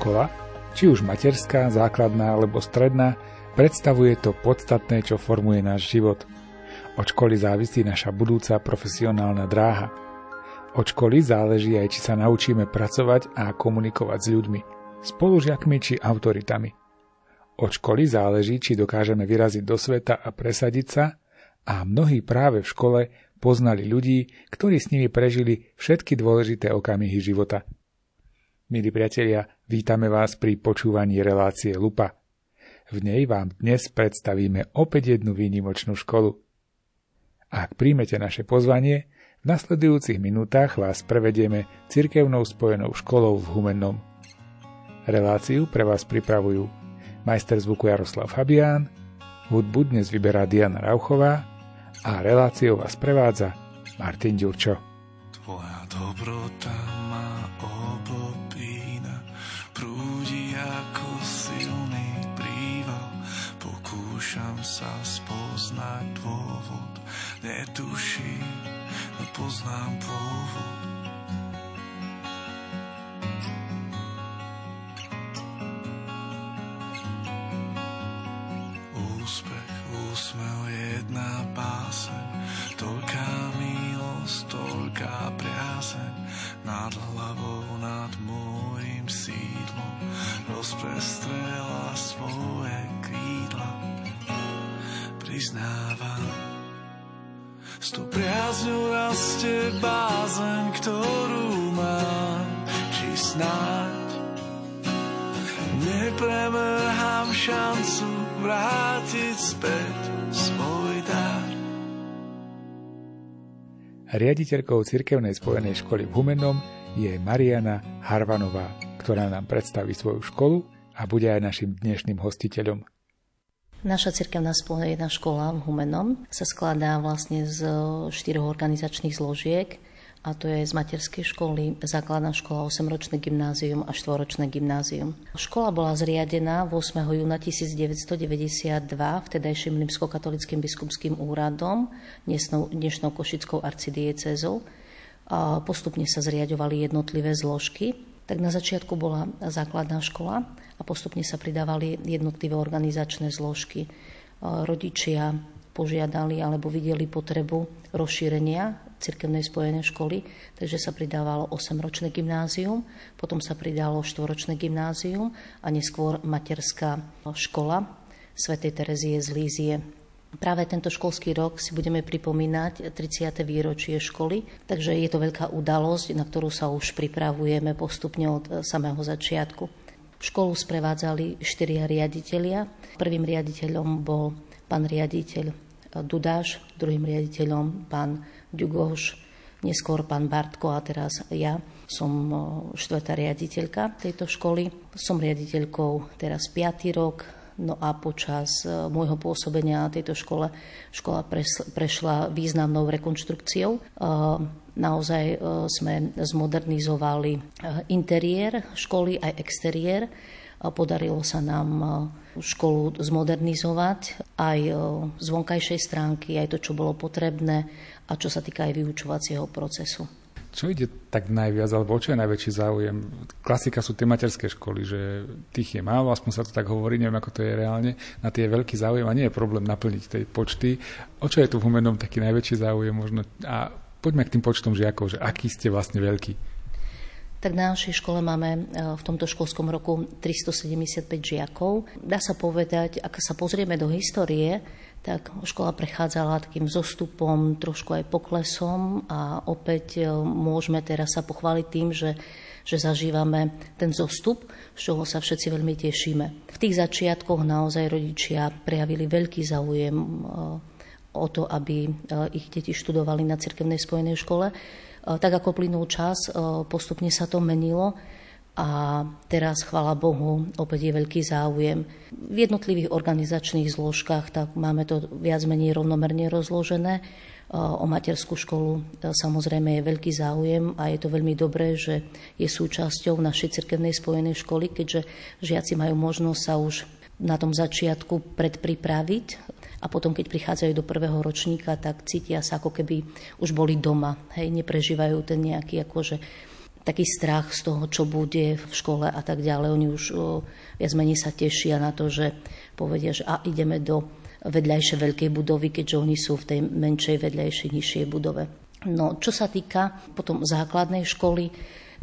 Škola, či už materská, základná alebo stredná, predstavuje to podstatné, čo formuje náš život. Od školy závisí naša budúca profesionálna dráha. Od školy záleží aj, či sa naučíme pracovať a komunikovať s ľuďmi, spolužiakmi či autoritami. Od školy záleží, či dokážeme vyraziť do sveta a presadiť sa a mnohí práve v škole poznali ľudí, ktorí s nimi prežili všetky dôležité okamihy života. Milí priatelia, vítame vás pri počúvaní relácie Lupa. V nej vám dnes predstavíme opäť jednu výnimočnú školu. Ak príjmete naše pozvanie, v nasledujúcich minútach vás prevedieme cirkevnou spojenou školou v Humennom. Reláciu pre vás pripravujú majster zvuku Jaroslav Fabián, hudbu dnes vyberá Diana Rauchová a reláciou vás prevádza Martin Ďurčo. Tvoja dobrota pokúšam sa spoznať dôvod, netuším, nepoznám pôvod. nad hlavou, nad môjim sídlom rozprestrela svoje krídla. Priznávam, s tou priazňou rastie bázeň, ktorú mám, či snáď nepremrhám šancu vrátiť späť svoj dar. Riaditeľkou Cirkevnej spojenej školy v Humennom je Mariana Harvanová, ktorá nám predstaví svoju školu a bude aj našim dnešným hostiteľom. Naša cirkevná spojená škola v Humennom sa skladá vlastne z štyroch organizačných zložiek a to je z materskej školy, základná škola, 8-ročné gymnázium a 4-ročné gymnázium. Škola bola zriadená 8. júna 1992 vtedajším rímskokatolickým biskupským úradom, dnešnou, dnešnou košickou arcidiecezou. Postupne sa zriadovali jednotlivé zložky. Tak na začiatku bola základná škola a postupne sa pridávali jednotlivé organizačné zložky. Rodičia požiadali alebo videli potrebu rozšírenia cirkevnej spojenej školy, takže sa pridávalo 8-ročné gymnázium, potom sa pridalo 4-ročné gymnázium a neskôr materská škola svätej Terezie z Lízie. Práve tento školský rok si budeme pripomínať 30. výročie školy, takže je to veľká udalosť, na ktorú sa už pripravujeme postupne od samého začiatku. Školu sprevádzali štyria riaditeľia. Prvým riaditeľom bol pán riaditeľ Dudáš, druhým riaditeľom pán Ďugoš, neskôr pán Bartko a teraz ja. Som štvrtá riaditeľka tejto školy. Som riaditeľkou teraz 5. rok, No a počas e, môjho pôsobenia na tejto škole škola prešla významnou rekonštrukciou. E, naozaj e, sme zmodernizovali interiér školy aj exteriér. Podarilo sa nám školu zmodernizovať aj z vonkajšej stránky, aj to, čo bolo potrebné a čo sa týka aj vyučovacieho procesu. Čo ide tak najviac, alebo čo je najväčší záujem? Klasika sú tie materské školy, že tých je málo, aspoň sa to tak hovorí, neviem, ako to je reálne. Na tie je veľký záujem a nie je problém naplniť tej počty. O čo je tu v Humenom taký najväčší záujem možno? A poďme k tým počtom žiakov, že aký ste vlastne veľký. Tak na našej škole máme e, v tomto školskom roku 375 žiakov. Dá sa povedať, ak sa pozrieme do histórie, tak škola prechádzala takým zostupom, trošku aj poklesom a opäť e, môžeme teraz sa pochváliť tým, že, že zažívame ten zostup, z čoho sa všetci veľmi tešíme. V tých začiatkoch naozaj rodičia prejavili veľký záujem e, o to, aby e, ich deti študovali na cirkevnej spojenej škole. Tak ako plynul čas, postupne sa to menilo a teraz, chvala Bohu, opäť je veľký záujem. V jednotlivých organizačných zložkách tak máme to viac menej rovnomerne rozložené. O materskú školu e, samozrejme je veľký záujem a je to veľmi dobré, že je súčasťou našej cirkevnej spojenej školy, keďže žiaci majú možnosť sa už na tom začiatku predpripraviť a potom, keď prichádzajú do prvého ročníka, tak cítia sa ako keby už boli doma. Hej, neprežívajú ten nejaký akože taký strach z toho, čo bude v škole a tak ďalej. Oni už viac menej sa tešia na to, že povedia, že a ideme do vedľajšej veľkej budovy, keďže oni sú v tej menšej vedľajšej nižšej budove. No, čo sa týka potom základnej školy,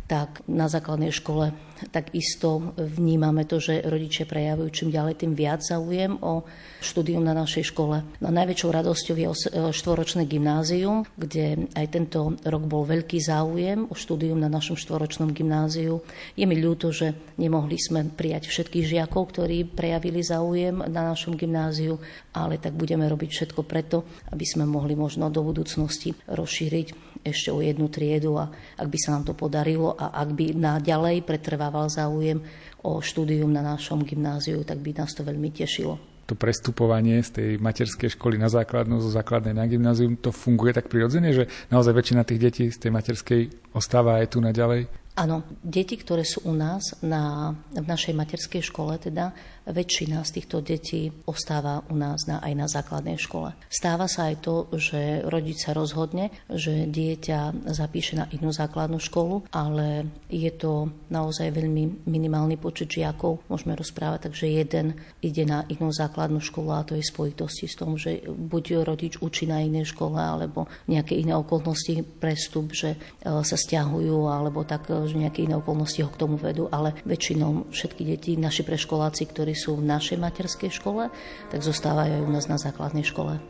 tak na základnej škole takisto vnímame to, že rodičia prejavujú čím ďalej tým viac záujem o štúdium na našej škole. No, najväčšou radosťou je štvoročné gymnázium, kde aj tento rok bol veľký záujem o štúdium na našom štvoročnom gymnáziu. Je mi ľúto, že nemohli sme prijať všetkých žiakov, ktorí prejavili záujem na našom gymnáziu, ale tak budeme robiť všetko preto, aby sme mohli možno do budúcnosti rozšíriť ešte o jednu triedu a ak by sa nám to podarilo a ak by naďalej pretrvával záujem o štúdium na našom gymnáziu, tak by nás to veľmi tešilo to prestupovanie z tej materskej školy na základnú, zo základnej na gymnázium, to funguje tak prirodzene, že naozaj väčšina tých detí z tej materskej ostáva aj tu naďalej? Áno, deti, ktoré sú u nás na, v našej materskej škole, teda väčšina z týchto detí ostáva u nás na, aj na základnej škole. Stáva sa aj to, že rodič sa rozhodne, že dieťa zapíše na inú základnú školu, ale je to naozaj veľmi minimálny počet žiakov, môžeme rozprávať, takže jeden ide na inú základnú školu a to je spojitosti s tom, že buď rodič učí na inej škole, alebo nejaké iné okolnosti prestup, že e, sa stiahujú, alebo tak že nejaké iné okolnosti ho k tomu vedú, ale väčšinou všetky deti, naši preškoláci, ktorí sú v našej materskej škole, tak zostávajú aj u nás na základnej škole.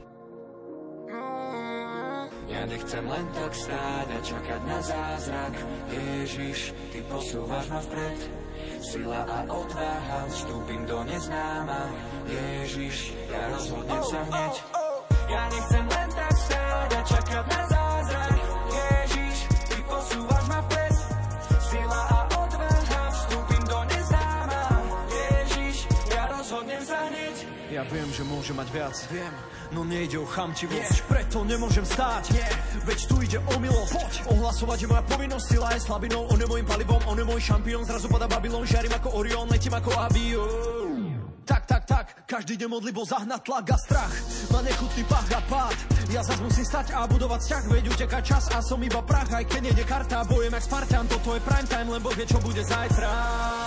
Ja nechcem len tak stáť a čakať na zázrak. Ježiš, Ty posúvaš ma vpred. Sila a odvaha, vstúpim do neznáma. Ježiš, ja rozhodnem sa hneď. Ja nechcem len tak stáť a čakať na zázrak môže mať viac, viem, no nejde o chamtivosť, yeah. preto nemôžem stáť, yeah. veď tu ide o milosť. Poď. Ohlasovať je moja povinnosť, sila je slabinou, on je môjim palibom, on je môj šampión, zrazu pada Babylon, žiarím ako Orion, letím ako avión. Tak, tak, tak, každý deň modlibo zahnať tlak a strach. Má nechutný pach a pád. Ja zas musím stať a budovať vzťah. Veď uteká čas a som iba prach. Aj keď nejde karta, bojem jak Spartan. Toto je prime time, lebo vie čo bude zajtra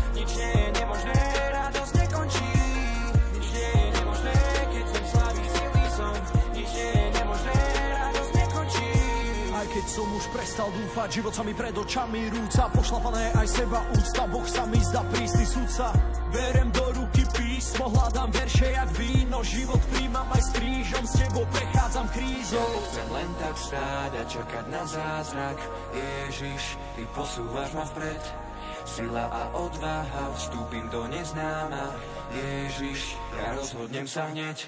Keď som už prestal dúfať, život sa mi pred očami rúca. Pošlapané aj seba úcta, Boh sa mi zdá prísny sudca. Berem do ruky písmo, hľadám verše jak víno, život príjmam aj s krížom, s tebou prechádzam krízou. Ja chcem len tak stáť a čakať na zázrak, Ježiš, ty posúvaš ma vpred. Sila a odvaha, vstúpim do neznáma, Ježiš, ja rozhodnem sa hneď.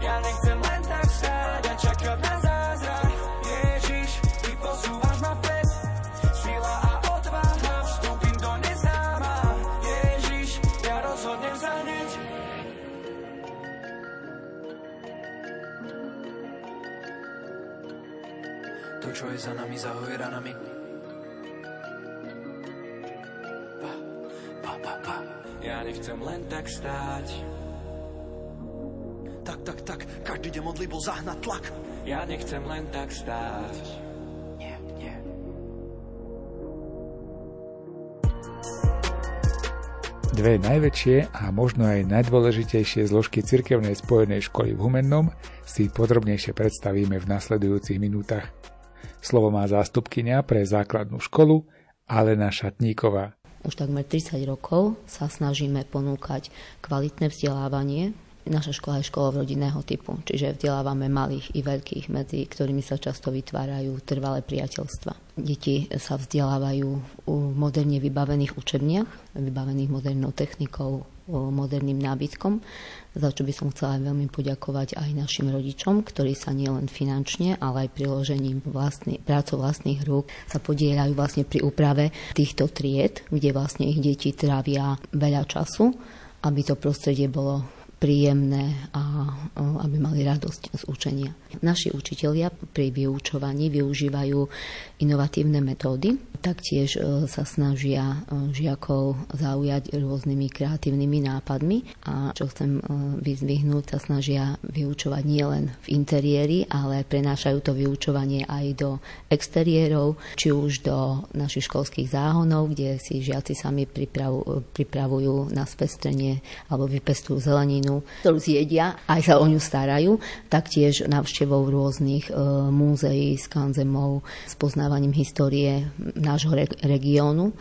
Ja nechcem len tak stáť a čakať na zázrak, Ježiš, ty posúvaš ma vpred. Sila a odvaha, vstúpim do neznáma, Ježiš, ja rozhodnem sa hneď. To, čo je za nami, zahoje ranami. Pa, pa, pa. Ja nechcem len tak stáť. Tak, tak, tak, každý deň modlí bol zahnať tlak. Ja nechcem len tak stáť. Nie, nie. Dve najväčšie a možno aj najdôležitejšie zložky cirkevnej spojenej školy v Humennom si podrobnejšie predstavíme v nasledujúcich minútach. Slovo má zástupkynia pre základnú školu Alena Šatníková. Už takmer 30 rokov sa snažíme ponúkať kvalitné vzdelávanie. Naša škola je škola rodinného typu, čiže vzdelávame malých i veľkých, medzi ktorými sa často vytvárajú trvalé priateľstva. Deti sa vzdelávajú u moderne vybavených učebniach, vybavených modernou technikou, moderným nábytkom, za čo by som chcela veľmi poďakovať aj našim rodičom, ktorí sa nielen finančne, ale aj priložením vlastný, prácou vlastných rúk sa podielajú vlastne pri úprave týchto tried, kde vlastne ich deti trávia veľa času, aby to prostredie bolo príjemné a aby mali radosť z učenia. Naši učitelia pri vyučovaní využívajú inovatívne metódy, taktiež e, sa snažia e, žiakov zaujať rôznymi kreatívnymi nápadmi a čo chcem e, vyzvihnúť, sa snažia vyučovať nielen v interiéri, ale prenášajú to vyučovanie aj do exteriérov, či už do našich školských záhonov, kde si žiaci sami pripravujú, na spestrenie alebo vypestujú zeleninu zeleninu, ktorú zjedia, aj sa o ňu starajú, taktiež navštevou rôznych e, múzeí, skanzemov, poznávaním histórie nášho re- regiónu, e,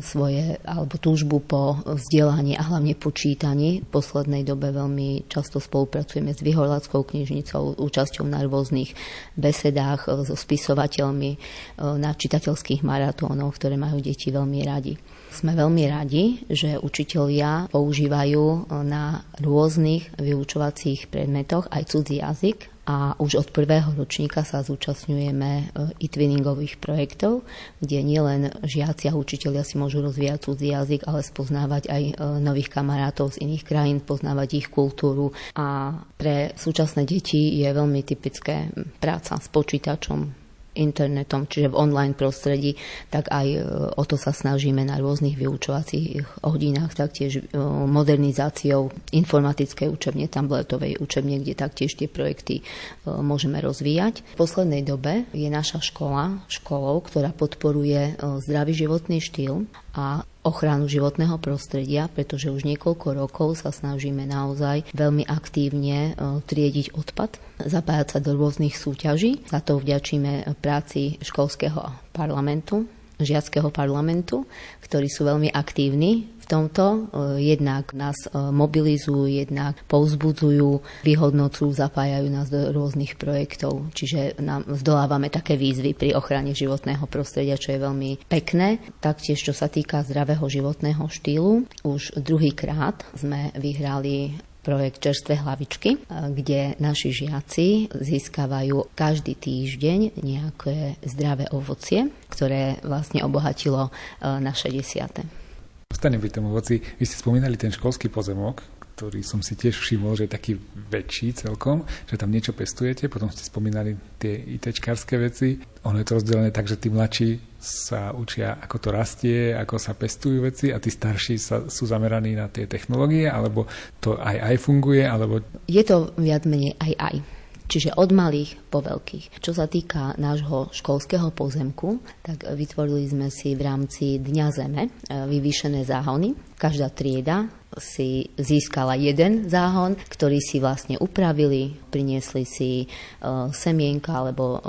svoje alebo túžbu po vzdelaní a hlavne po čítaní. V poslednej dobe veľmi často spolupracujeme s Vyhorláckou knižnicou, účasťou na rôznych besedách e, so spisovateľmi, na čitateľských maratónoch, ktoré majú deti veľmi radi. Sme veľmi radi, že učitelia používajú na rôznych vyučovacích predmetoch aj cudzí jazyk a už od prvého ročníka sa zúčastňujeme e, e-twinningových projektov, kde nielen žiaci a učiteľia si môžu rozvíjať cudzí jazyk, ale spoznávať aj e, nových kamarátov z iných krajín, poznávať ich kultúru. A pre súčasné deti je veľmi typické práca s počítačom, internetom, čiže v online prostredí, tak aj e, o to sa snažíme na rôznych vyučovacích hodinách, taktiež e, modernizáciou informatickej učebne, tabletovej učebne, kde taktiež tie projekty e, môžeme rozvíjať. V poslednej dobe je naša škola školou, ktorá podporuje zdravý životný štýl a ochranu životného prostredia, pretože už niekoľko rokov sa snažíme naozaj veľmi aktívne e, triediť odpad, zapájať sa do rôznych súťaží. Za to vďačíme práci školského parlamentu, žiackého parlamentu, ktorí sú veľmi aktívni v tomto. E, jednak nás e, mobilizujú, jednak povzbudzujú, vyhodnocujú, zapájajú nás do rôznych projektov. Čiže nám zdolávame také výzvy pri ochrane životného prostredia, čo je veľmi pekné. Taktiež, čo sa týka zdravého životného štýlu, už druhýkrát sme vyhrali projekt Čerstvé hlavičky, kde naši žiaci získavajú každý týždeň nejaké zdravé ovocie, ktoré vlastne obohatilo naše desiate. Ostanem pri tom ovoci. Vy ste spomínali ten školský pozemok, ktorý som si tiež všimol, že je taký väčší celkom, že tam niečo pestujete, potom ste spomínali tie ITčkárske veci. Ono je to rozdelené tak, že tí mladší sa učia, ako to rastie, ako sa pestujú veci a tí starší sa, sú zameraní na tie technológie, alebo to aj aj funguje, alebo... Je to viac menej aj aj. Čiže od malých po veľkých. Čo sa týka nášho školského pozemku, tak vytvorili sme si v rámci Dňa Zeme e, vyvýšené záhony. Každá trieda si získala jeden záhon, ktorý si vlastne upravili, priniesli si uh, semienka alebo uh,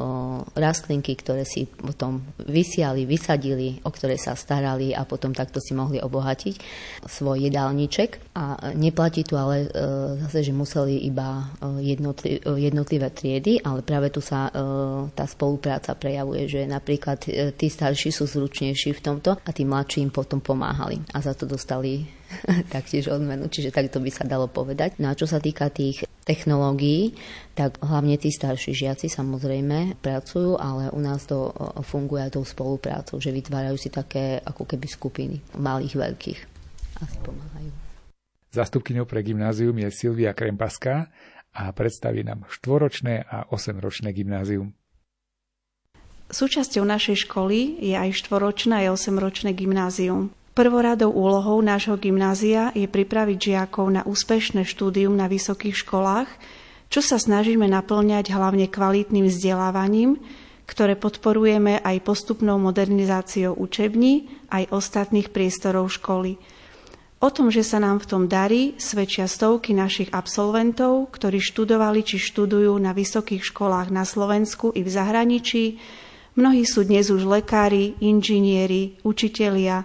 rastlinky, ktoré si potom vysiali, vysadili, o ktoré sa starali a potom takto si mohli obohatiť svoj jedálniček. A neplatí tu ale uh, zase, že museli iba jednotli, jednotlivé triedy, ale práve tu sa tá spolupráca prejavuje, že napríklad tí starší sú zručnejší v tomto a tí mladší im potom pomáhali a za to dostali taktiež odmenu, čiže takto by sa dalo povedať. No a čo sa týka tých technológií, tak hlavne tí starší žiaci samozrejme pracujú, ale u nás to funguje aj tou spoluprácou, že vytvárajú si také ako keby skupiny malých, veľkých a si pomáhajú. Zastupkyňou pre gymnázium je Silvia Krempaská a predstaví nám štvoročné a osemročné gymnázium. Súčasťou našej školy je aj štvoročné a osemročné gymnázium. Prvoradou úlohou nášho gymnázia je pripraviť žiakov na úspešné štúdium na vysokých školách, čo sa snažíme naplňať hlavne kvalitným vzdelávaním, ktoré podporujeme aj postupnou modernizáciou učební aj ostatných priestorov školy. O tom, že sa nám v tom darí, svedčia stovky našich absolventov, ktorí študovali či študujú na vysokých školách na Slovensku i v zahraničí. Mnohí sú dnes už lekári, inžinieri, učitelia,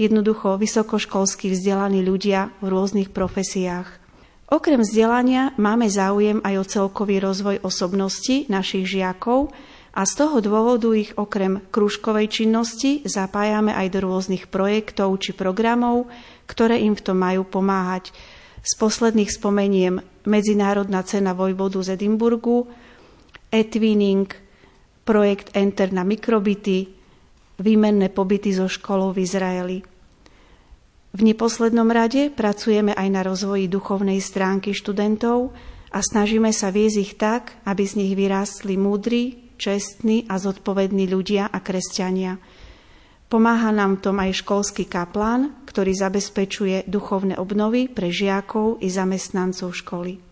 jednoducho vysokoškolsky vzdelaní ľudia v rôznych profesiách. Okrem vzdelania máme záujem aj o celkový rozvoj osobnosti našich žiakov a z toho dôvodu ich okrem krúžkovej činnosti zapájame aj do rôznych projektov či programov, ktoré im v tom majú pomáhať. Z posledných spomeniem Medzinárodná cena Vojvodu z Edimburgu, Etwinning, projekt Enter na mikrobity, výmenné pobyty zo školou v Izraeli. V neposlednom rade pracujeme aj na rozvoji duchovnej stránky študentov a snažíme sa viesť ich tak, aby z nich vyrástli múdri, čestní a zodpovední ľudia a kresťania. Pomáha nám tom aj školský kaplán, ktorý zabezpečuje duchovné obnovy pre žiakov i zamestnancov školy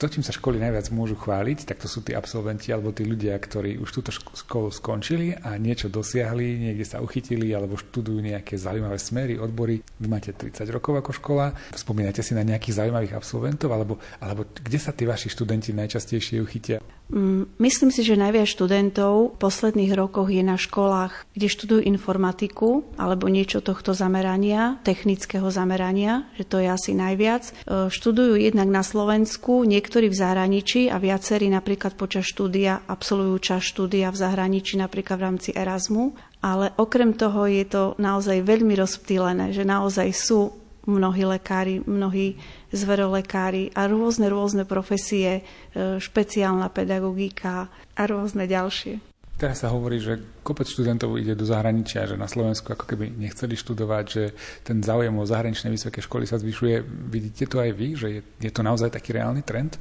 to, čím sa školy najviac môžu chváliť, tak to sú tí absolventi alebo tí ľudia, ktorí už túto školu skončili a niečo dosiahli, niekde sa uchytili alebo študujú nejaké zaujímavé smery, odbory. Vy máte 30 rokov ako škola, spomínate si na nejakých zaujímavých absolventov alebo, alebo kde sa tí vaši študenti najčastejšie uchytia? Mm, myslím si, že najviac študentov v posledných rokoch je na školách, kde študujú informatiku alebo niečo tohto zamerania, technického zamerania, že to je asi najviac. E, študujú jednak na Slovensku, niektorí v zahraničí a viacerí napríklad počas štúdia absolvujú čas štúdia v zahraničí, napríklad v rámci Erasmu. Ale okrem toho je to naozaj veľmi rozptýlené, že naozaj sú mnohí lekári, mnohí zverolekári a rôzne, rôzne profesie, e, špeciálna pedagogika a rôzne ďalšie. Teraz sa hovorí, že kopec študentov ide do zahraničia, že na Slovensku ako keby nechceli študovať, že ten záujem o zahraničné vysoké školy sa zvyšuje. Vidíte to aj vy, že je, je to naozaj taký reálny trend?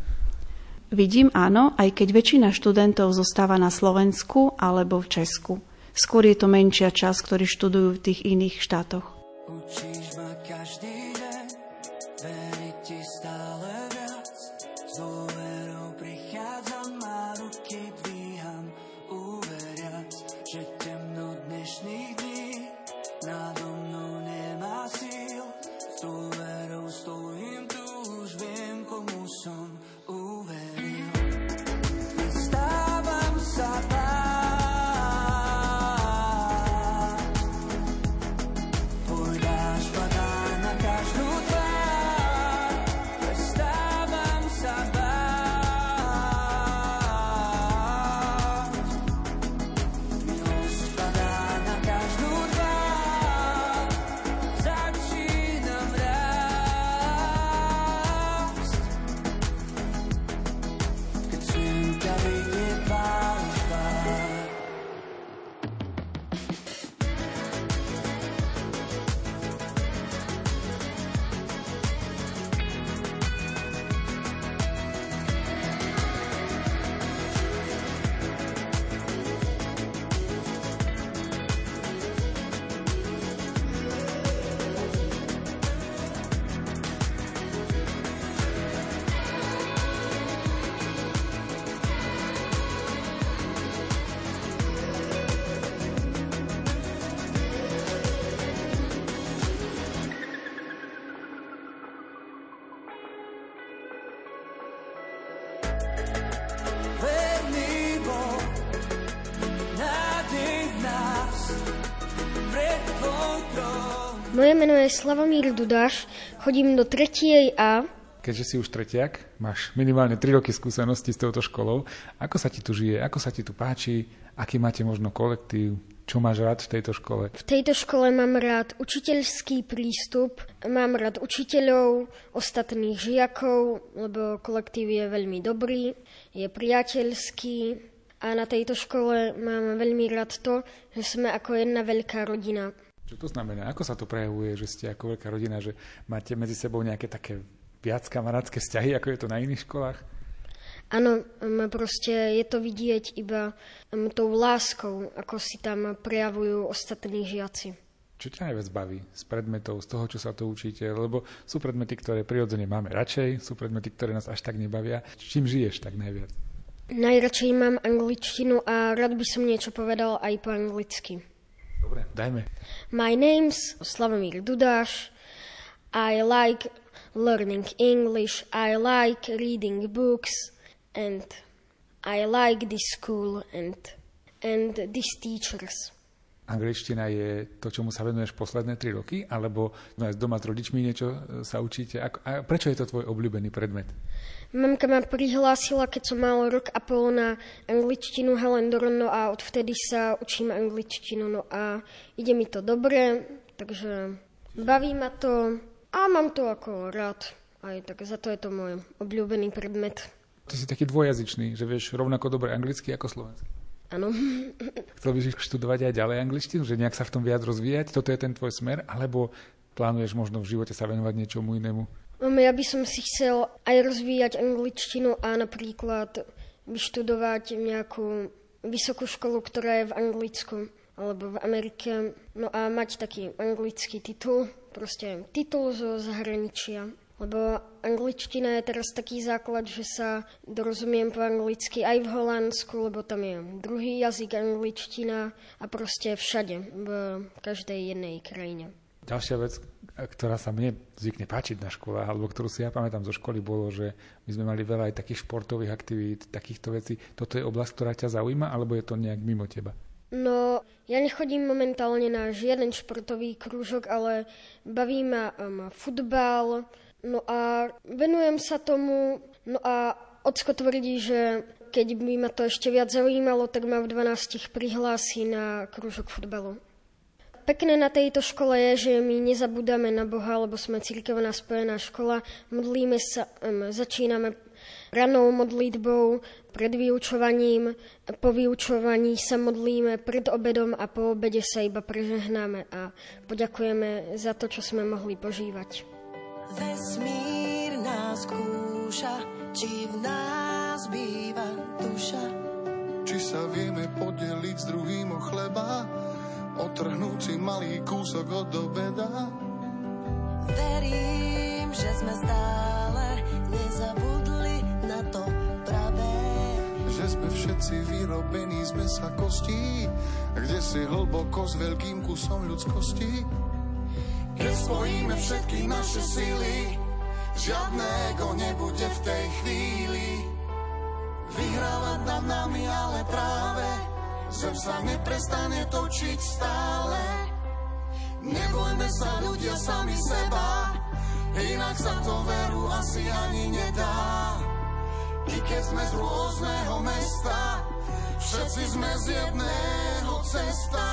Vidím áno, aj keď väčšina študentov zostáva na Slovensku alebo v Česku. Skôr je to menšia časť, ktorí študujú v tých iných štátoch. Učíš ma každý Moje meno je Slavomír Dudáš, chodím do 3. A. Keďže si už tretiak, máš minimálne 3 roky skúsenosti s touto školou. Ako sa ti tu žije, ako sa ti tu páči, aký máte možno kolektív, čo máš rád v tejto škole? V tejto škole mám rád učiteľský prístup, mám rád učiteľov, ostatných žiakov, lebo kolektív je veľmi dobrý, je priateľský a na tejto škole mám veľmi rád to, že sme ako jedna veľká rodina. Čo to znamená? Ako sa to prejavuje, že ste ako veľká rodina, že máte medzi sebou nejaké také viac kamarátske vzťahy, ako je to na iných školách? Áno, proste je to vidieť iba tou láskou, ako si tam prejavujú ostatní žiaci. Čo ťa najviac baví z predmetov, z toho, čo sa to učíte? Lebo sú predmety, ktoré prirodzene máme radšej, sú predmety, ktoré nás až tak nebavia. Čím žiješ tak najviac? Najradšej mám angličtinu a rád by som niečo povedal aj po anglicky. Dobre, dajme. My name's Slavomir Dudash. I like learning English. I like reading books and I like this school and and these teachers. angličtina je to, čomu sa venuješ posledné tri roky, alebo doma s rodičmi niečo e, sa učíte? A prečo je to tvoj obľúbený predmet? Mamka ma prihlásila, keď som mal rok a pol na angličtinu Helen Doron, no a odvtedy sa učím angličtinu, no a ide mi to dobre, takže baví ma to a mám to ako rád. Aj tak za to je to môj obľúbený predmet. Ty si taký dvojazyčný, že vieš rovnako dobre anglicky ako slovensky. Áno. Chcel by si študovať aj ďalej angličtinu, že nejak sa v tom viac rozvíjať? Toto je ten tvoj smer? Alebo plánuješ možno v živote sa venovať niečomu inému? Ja by som si chcel aj rozvíjať angličtinu a napríklad vyštudovať nejakú vysokú školu, ktorá je v Anglicku alebo v Amerike. No a mať taký anglický titul, proste titul zo zahraničia. Lebo angličtina je teraz taký základ, že sa dorozumiem po anglicky aj v Holandsku, lebo tam je druhý jazyk angličtina a proste všade, v každej jednej krajine. Ďalšia vec, ktorá sa mne zvykne páčiť na školách, alebo ktorú si ja pamätám zo školy, bolo, že my sme mali veľa aj takých športových aktivít, takýchto vecí. Toto je oblasť, ktorá ťa zaujíma, alebo je to nejak mimo teba? No, ja nechodím momentálne na žiaden športový krúžok, ale baví ma um, futbal, No a venujem sa tomu, no a ocko tvrdí, že keď by ma to ešte viac zaujímalo, tak ma v 12 prihlási na krúžok futbalu. Pekné na tejto škole je, že my nezabúdame na Boha, lebo sme cirkevná spojená škola. Modlíme sa, um, začíname ranou modlitbou, pred vyučovaním, po vyučovaní sa modlíme, pred obedom a po obede sa iba prežehnáme a poďakujeme za to, čo sme mohli požívať. Vesmír nás kúša, či v nás býva duša. Či sa vieme podeliť s druhým o chleba, otrhnúť si malý kúsok od obeda. Verím, že sme stále nezabudli na to pravé. Že sme všetci vyrobení z mesa kostí, kde si hlboko s veľkým kusom ľudskosti keď spojíme všetky naše sily, žiadne ego nebude v tej chvíli. Vyhrávať nad nami, ale práve zem sa neprestane točiť stále. Nebojme sa ľudia sami seba, inak sa to veru asi ani nedá. I keď sme z rôzneho mesta, všetci sme z jedného cesta.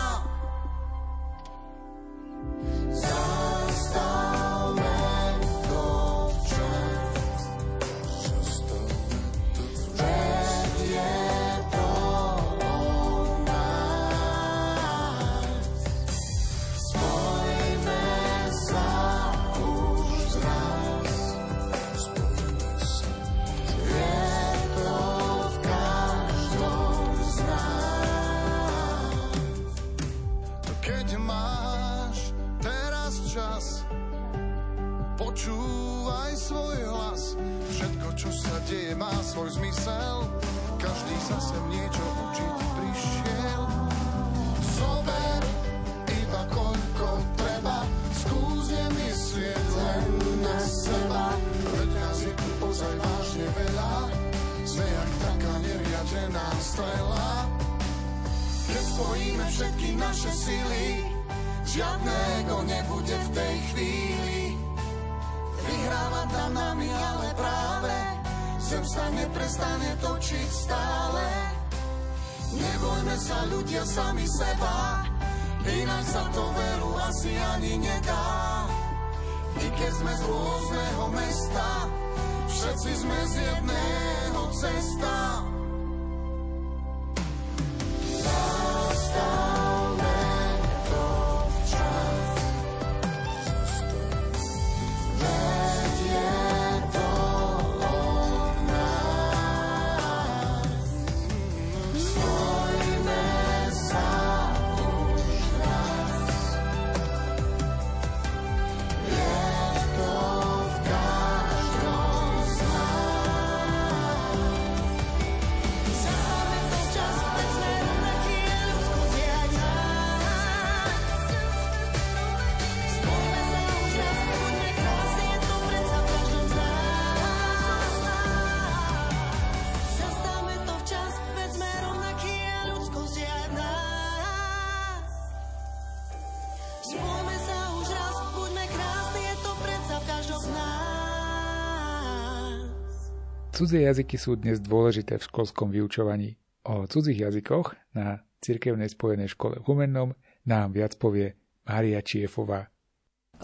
Cudzie jazyky sú dnes dôležité v školskom vyučovaní. O cudzích jazykoch na Cirkevnej spojenej škole v Humennom nám viac povie Mária Čiefová.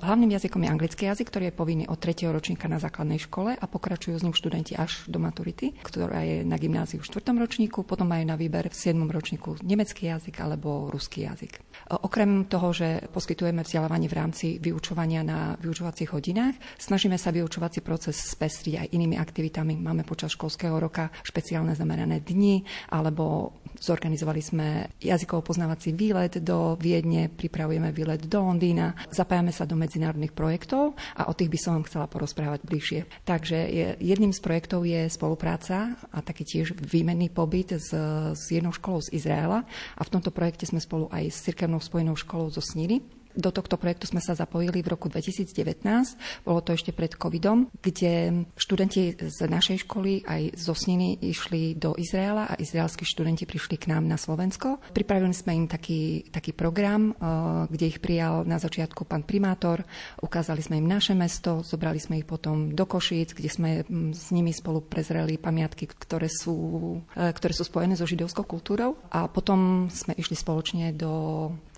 Hlavným jazykom je anglický jazyk, ktorý je povinný od 3. ročníka na základnej škole a pokračujú s ním študenti až do maturity, ktorá je na gymnáziu v 4. ročníku, potom majú na výber v 7. ročníku nemecký jazyk alebo ruský jazyk. Okrem toho, že poskytujeme vzdelávanie v rámci vyučovania na vyučovacích hodinách, snažíme sa vyučovací proces spestriť aj inými aktivitami. Máme počas školského roka špeciálne zamerané dni, alebo zorganizovali sme jazykovo poznávací výlet do Viedne, pripravujeme výlet do Londýna, zapájame sa do medzinárodných projektov a o tých by som vám chcela porozprávať bližšie. Takže je, jedným z projektov je spolupráca a taký tiež výmenný pobyt s, s jednou školou z Izraela a v tomto projekte sme spolu aj s Cirkevnou spojenou školou zo Sníry do tohto projektu sme sa zapojili v roku 2019, bolo to ešte pred covidom, kde študenti z našej školy aj zo Sniny išli do Izraela a izraelskí študenti prišli k nám na Slovensko. Pripravili sme im taký, taký program, eh, kde ich prijal na začiatku pán primátor, ukázali sme im naše mesto, zobrali sme ich potom do Košíc, kde sme hm, s nimi spolu prezreli pamiatky, ktoré sú, eh, ktoré sú spojené so židovskou kultúrou. A potom sme išli spoločne do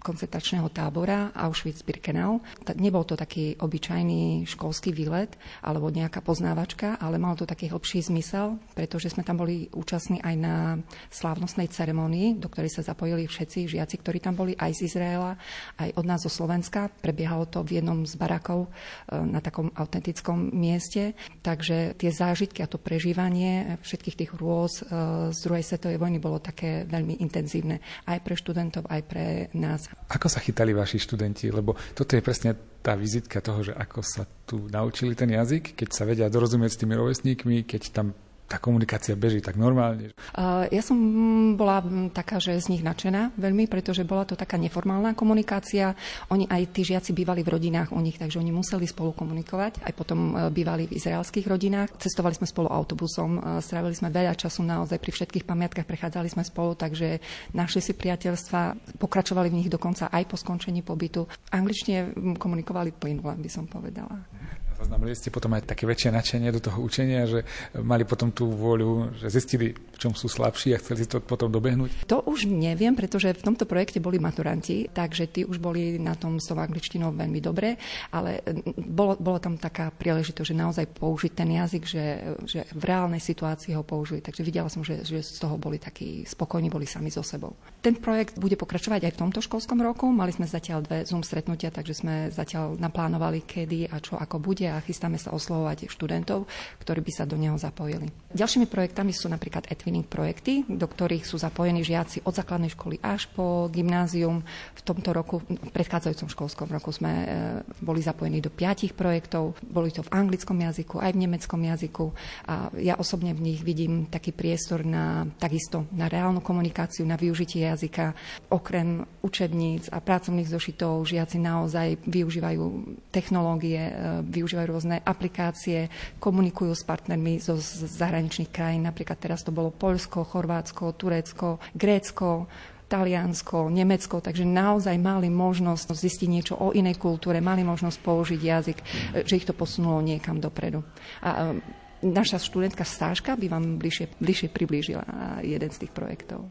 koncentračného tábora Auschwitz-Birkenau. Nebol to taký obyčajný školský výlet alebo nejaká poznávačka, ale mal to taký hlbší zmysel, pretože sme tam boli účastní aj na slávnostnej ceremonii, do ktorej sa zapojili všetci žiaci, ktorí tam boli aj z Izraela, aj od nás zo Slovenska. Prebiehalo to v jednom z barakov e, na takom autentickom mieste. Takže tie zážitky a to prežívanie všetkých tých rôz e, z druhej svetovej vojny bolo také veľmi intenzívne aj pre študentov, aj pre nás. Ako sa chytali vaši študenti? Lebo toto je presne tá vizitka toho, že ako sa tu naučili ten jazyk, keď sa vedia dorozumieť s tými rovesníkmi, keď tam tá komunikácia beží tak normálne? Ja som bola taká, že z nich nadšená veľmi, pretože bola to taká neformálna komunikácia. Oni aj tí žiaci bývali v rodinách u nich, takže oni museli spolu komunikovať. Aj potom e, bývali v izraelských rodinách. Cestovali sme spolu autobusom, e, strávili sme veľa času naozaj pri všetkých pamiatkách, prechádzali sme spolu, takže našli si priateľstva, pokračovali v nich dokonca aj po skončení pobytu. Angličtine komunikovali plynule, by som povedala. Zaznamenali ste potom aj také väčšie nadšenie do toho učenia, že mali potom tú vôľu, že zistili, v čom sú slabší a chceli to potom dobehnúť? To už neviem, pretože v tomto projekte boli maturanti, takže tí už boli na tom s tou angličtinou veľmi dobre, ale bolo, bolo tam taká príležitosť, že naozaj použiť ten jazyk, že, že v reálnej situácii ho použili. Takže videla som, že, že z toho boli takí spokojní, boli sami so sebou. Ten projekt bude pokračovať aj v tomto školskom roku. Mali sme zatiaľ dve Zoom stretnutia, takže sme zatiaľ naplánovali, kedy a čo ako bude a chystáme sa oslovovať študentov, ktorí by sa do neho zapojili. Ďalšími projektami sú napríklad Etwinning projekty, do ktorých sú zapojení žiaci od základnej školy až po gymnázium. V tomto roku, v predchádzajúcom školskom roku sme e, boli zapojení do piatich projektov. Boli to v anglickom jazyku, aj v nemeckom jazyku. A ja osobne v nich vidím taký priestor na takisto na reálnu komunikáciu, na využitie jazyka. Okrem učebníc a pracovných zošitov žiaci naozaj využívajú technológie, e, využívajú rôzne aplikácie, komunikujú s partnermi zo zahraničných krajín, napríklad teraz to bolo Poľsko, Chorvátsko, Turecko, Grécko, Taliansko, Nemecko, takže naozaj mali možnosť zistiť niečo o inej kultúre, mali možnosť použiť jazyk, že ich to posunulo niekam dopredu. A e, naša študentka stážka by vám bližšie, bližšie priblížila jeden z tých projektov.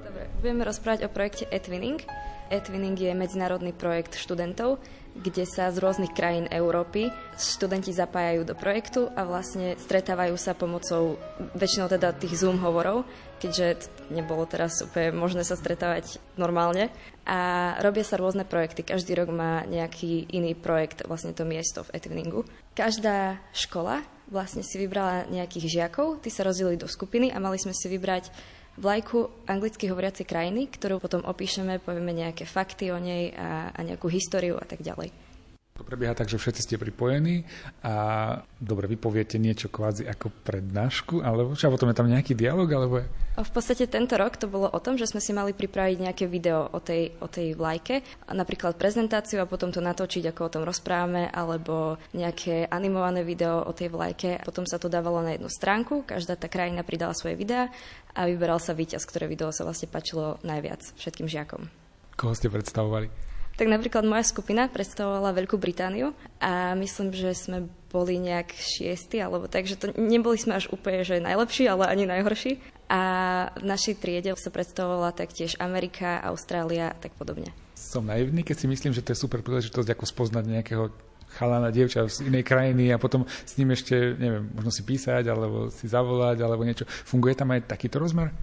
Dobre, budeme rozprávať o projekte eTwinning. eTwinning je medzinárodný projekt študentov, kde sa z rôznych krajín Európy študenti zapájajú do projektu a vlastne stretávajú sa pomocou väčšinou teda tých Zoom hovorov, keďže nebolo teraz úplne možné sa stretávať normálne. A robia sa rôzne projekty. Každý rok má nejaký iný projekt, vlastne to miesto v Etwinningu. Každá škola vlastne si vybrala nejakých žiakov, tí sa rozdelili do skupiny a mali sme si vybrať vlajku anglicky hovoriacej krajiny, ktorú potom opíšeme, povieme nejaké fakty o nej a, a nejakú históriu a tak ďalej. To prebieha tak, že všetci ste pripojení a dobre, vy poviete niečo kvázi ako prednášku, alebo čo, a potom je tam nejaký dialog, alebo. V podstate tento rok to bolo o tom, že sme si mali pripraviť nejaké video o tej, o tej vlajke, napríklad prezentáciu a potom to natočiť, ako o tom rozprávame, alebo nejaké animované video o tej vlajke. Potom sa to dávalo na jednu stránku, každá tá krajina pridala svoje videá a vyberal sa víťaz, ktoré video sa vlastne páčilo najviac všetkým žiakom. Koho ste predstavovali? Tak napríklad moja skupina predstavovala Veľkú Britániu a myslím, že sme boli nejak šiesti, alebo tak, že to neboli sme až úplne, že najlepší, ale ani najhorší. A v našej triede sa predstavovala taktiež Amerika, Austrália a tak podobne. Som naivný, keď si myslím, že to je super príležitosť, ako spoznať nejakého chalana, dievča z inej krajiny a potom s ním ešte, neviem, možno si písať, alebo si zavolať, alebo niečo. Funguje tam aj takýto rozmer?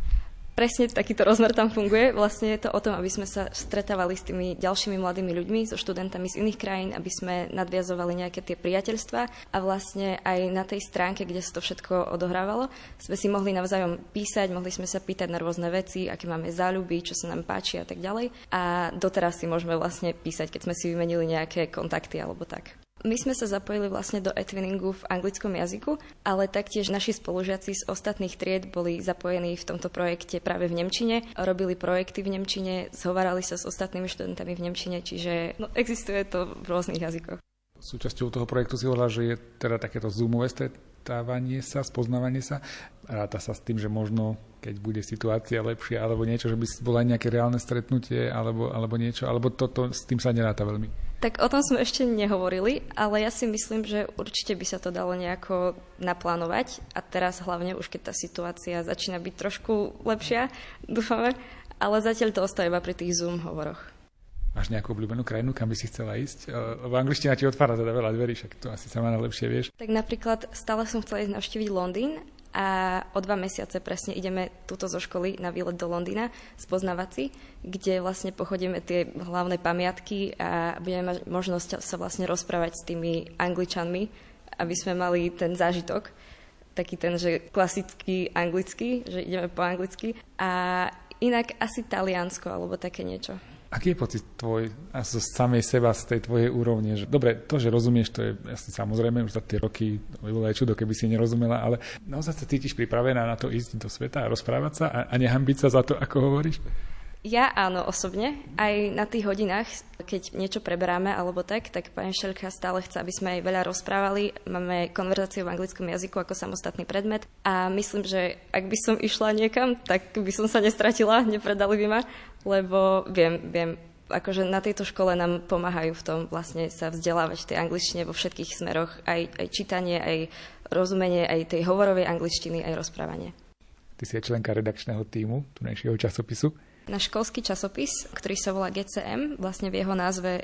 Presne takýto rozmer tam funguje. Vlastne je to o tom, aby sme sa stretávali s tými ďalšími mladými ľuďmi, so študentami z iných krajín, aby sme nadviazovali nejaké tie priateľstva a vlastne aj na tej stránke, kde sa to všetko odohrávalo, sme si mohli navzájom písať, mohli sme sa pýtať na rôzne veci, aké máme záľuby, čo sa nám páči a tak ďalej. A doteraz si môžeme vlastne písať, keď sme si vymenili nejaké kontakty alebo tak. My sme sa zapojili vlastne do etwiningu v anglickom jazyku, ale taktiež naši spolužiaci z ostatných tried boli zapojení v tomto projekte práve v Nemčine, robili projekty v Nemčine, zhovárali sa s ostatnými študentami v Nemčine, čiže no, existuje to v rôznych jazykoch. Súčasťou toho projektu si hovorila, že je teda takéto zoomové stretávanie sa, spoznávanie sa. Ráta sa s tým, že možno, keď bude situácia lepšia alebo niečo, že by bolo aj nejaké reálne stretnutie alebo, alebo niečo, alebo toto s tým sa neráta veľmi. Tak o tom sme ešte nehovorili, ale ja si myslím, že určite by sa to dalo nejako naplánovať a teraz hlavne už keď tá situácia začína byť trošku lepšia, dúfame, ale zatiaľ to ostáva iba pri tých Zoom hovoroch. Máš nejakú obľúbenú krajinu, kam by si chcela ísť? Lebo angličtina ti otvára teda veľa dverí, však to asi sama najlepšie vieš. Tak napríklad stále som chcela ísť navštíviť Londýn a o dva mesiace presne ideme túto zo školy na výlet do Londýna spoznávací, kde vlastne pochodíme tie hlavné pamiatky a budeme mať možnosť sa vlastne rozprávať s tými angličanmi, aby sme mali ten zážitok, taký ten, že klasický anglický, že ideme po anglicky a inak asi Taliansko alebo také niečo. Aký je pocit tvoj a samej seba, z tej tvojej úrovne? Že, dobre, to, že rozumieš, to je jasne samozrejme, už za tie roky to by bolo aj čudo, keby si nerozumela, ale naozaj sa cítiš pripravená na to ísť do sveta a rozprávať sa a, a nehambiť sa za to, ako hovoríš? Ja áno, osobne. Aj na tých hodinách, keď niečo preberáme alebo tak, tak pani Šelka stále chce, aby sme aj veľa rozprávali. Máme konverzáciu v anglickom jazyku ako samostatný predmet a myslím, že ak by som išla niekam, tak by som sa nestratila, nepredali by ma, lebo viem, viem, akože na tejto škole nám pomáhajú v tom vlastne sa vzdelávať tej angličtine vo všetkých smeroch, aj, aj čítanie, aj rozumenie, aj tej hovorovej angličtiny, aj rozprávanie. Ty si je členka redakčného týmu tunajšieho časopisu. Náš školský časopis, ktorý sa volá GCM, vlastne v jeho názve e,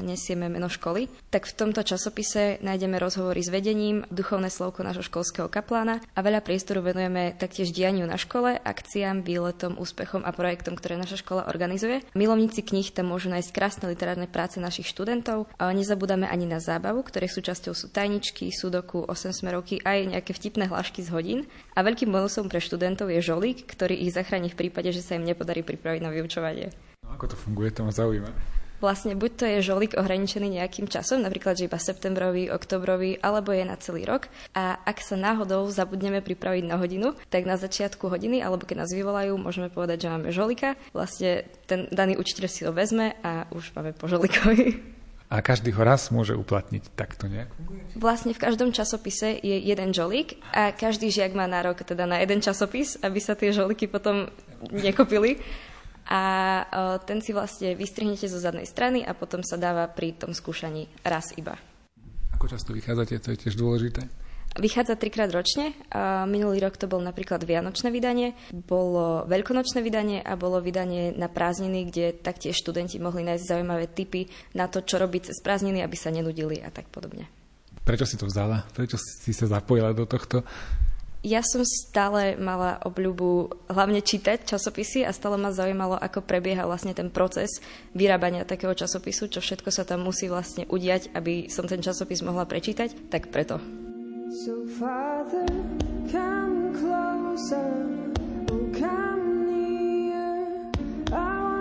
nesieme meno školy, tak v tomto časopise nájdeme rozhovory s vedením, duchovné slovko nášho školského kaplána a veľa priestoru venujeme taktiež dianiu na škole, akciám, výletom, úspechom a projektom, ktoré naša škola organizuje. Milovníci kníh tam môžu nájsť krásne literárne práce našich študentov a nezabúdame ani na zábavu, ktoré súčasťou sú tajničky, sudoku, 8 smerovky aj nejaké vtipné hlášky z hodín. A veľkým bonusom pre študentov je žolík, ktorý ich zachráni v prípade, že sa im nepodarí pripraviť pripraviť na vyučovanie. No, ako to funguje, to ma zaujíma. Vlastne buď to je žolík ohraničený nejakým časom, napríklad že iba septembrový, oktobrový, alebo je na celý rok. A ak sa náhodou zabudneme pripraviť na hodinu, tak na začiatku hodiny, alebo keď nás vyvolajú, môžeme povedať, že máme žolika. Vlastne ten daný učiteľ si ho vezme a už máme po žolikovi. A každý ho raz môže uplatniť takto nejak? Vlastne v každom časopise je jeden žolík a každý žiak má nárok teda na jeden časopis, aby sa tie žoliky potom nekopili a ten si vlastne vystrihnete zo zadnej strany a potom sa dáva pri tom skúšaní raz iba. Ako často vychádzate, to je tiež dôležité? Vychádza trikrát ročne. Minulý rok to bol napríklad Vianočné vydanie, bolo Veľkonočné vydanie a bolo vydanie na prázdniny, kde taktiež študenti mohli nájsť zaujímavé tipy na to, čo robiť cez prázdniny, aby sa nenudili a tak podobne. Prečo si to vzala? Prečo si sa zapojila do tohto? Ja som stále mala obľubu hlavne čítať časopisy a stále ma zaujímalo, ako prebieha vlastne ten proces vyrábania takého časopisu, čo všetko sa tam musí vlastne udiať, aby som ten časopis mohla prečítať, tak preto. So father, come closer, oh.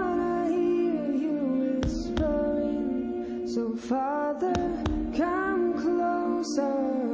So father, come closer,